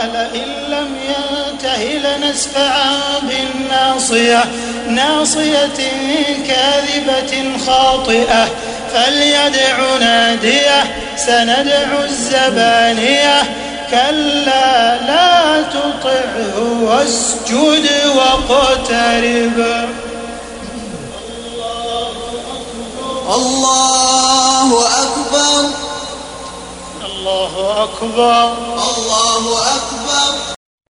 لئن لم ينته لنسفعا بالناصية. ناصية كاذبة خاطئة. فليدع نادية سندع الزبانية. كلا لا تطعه واسجد واقترب. الله أكبر. الله أكبر. الله أكبر.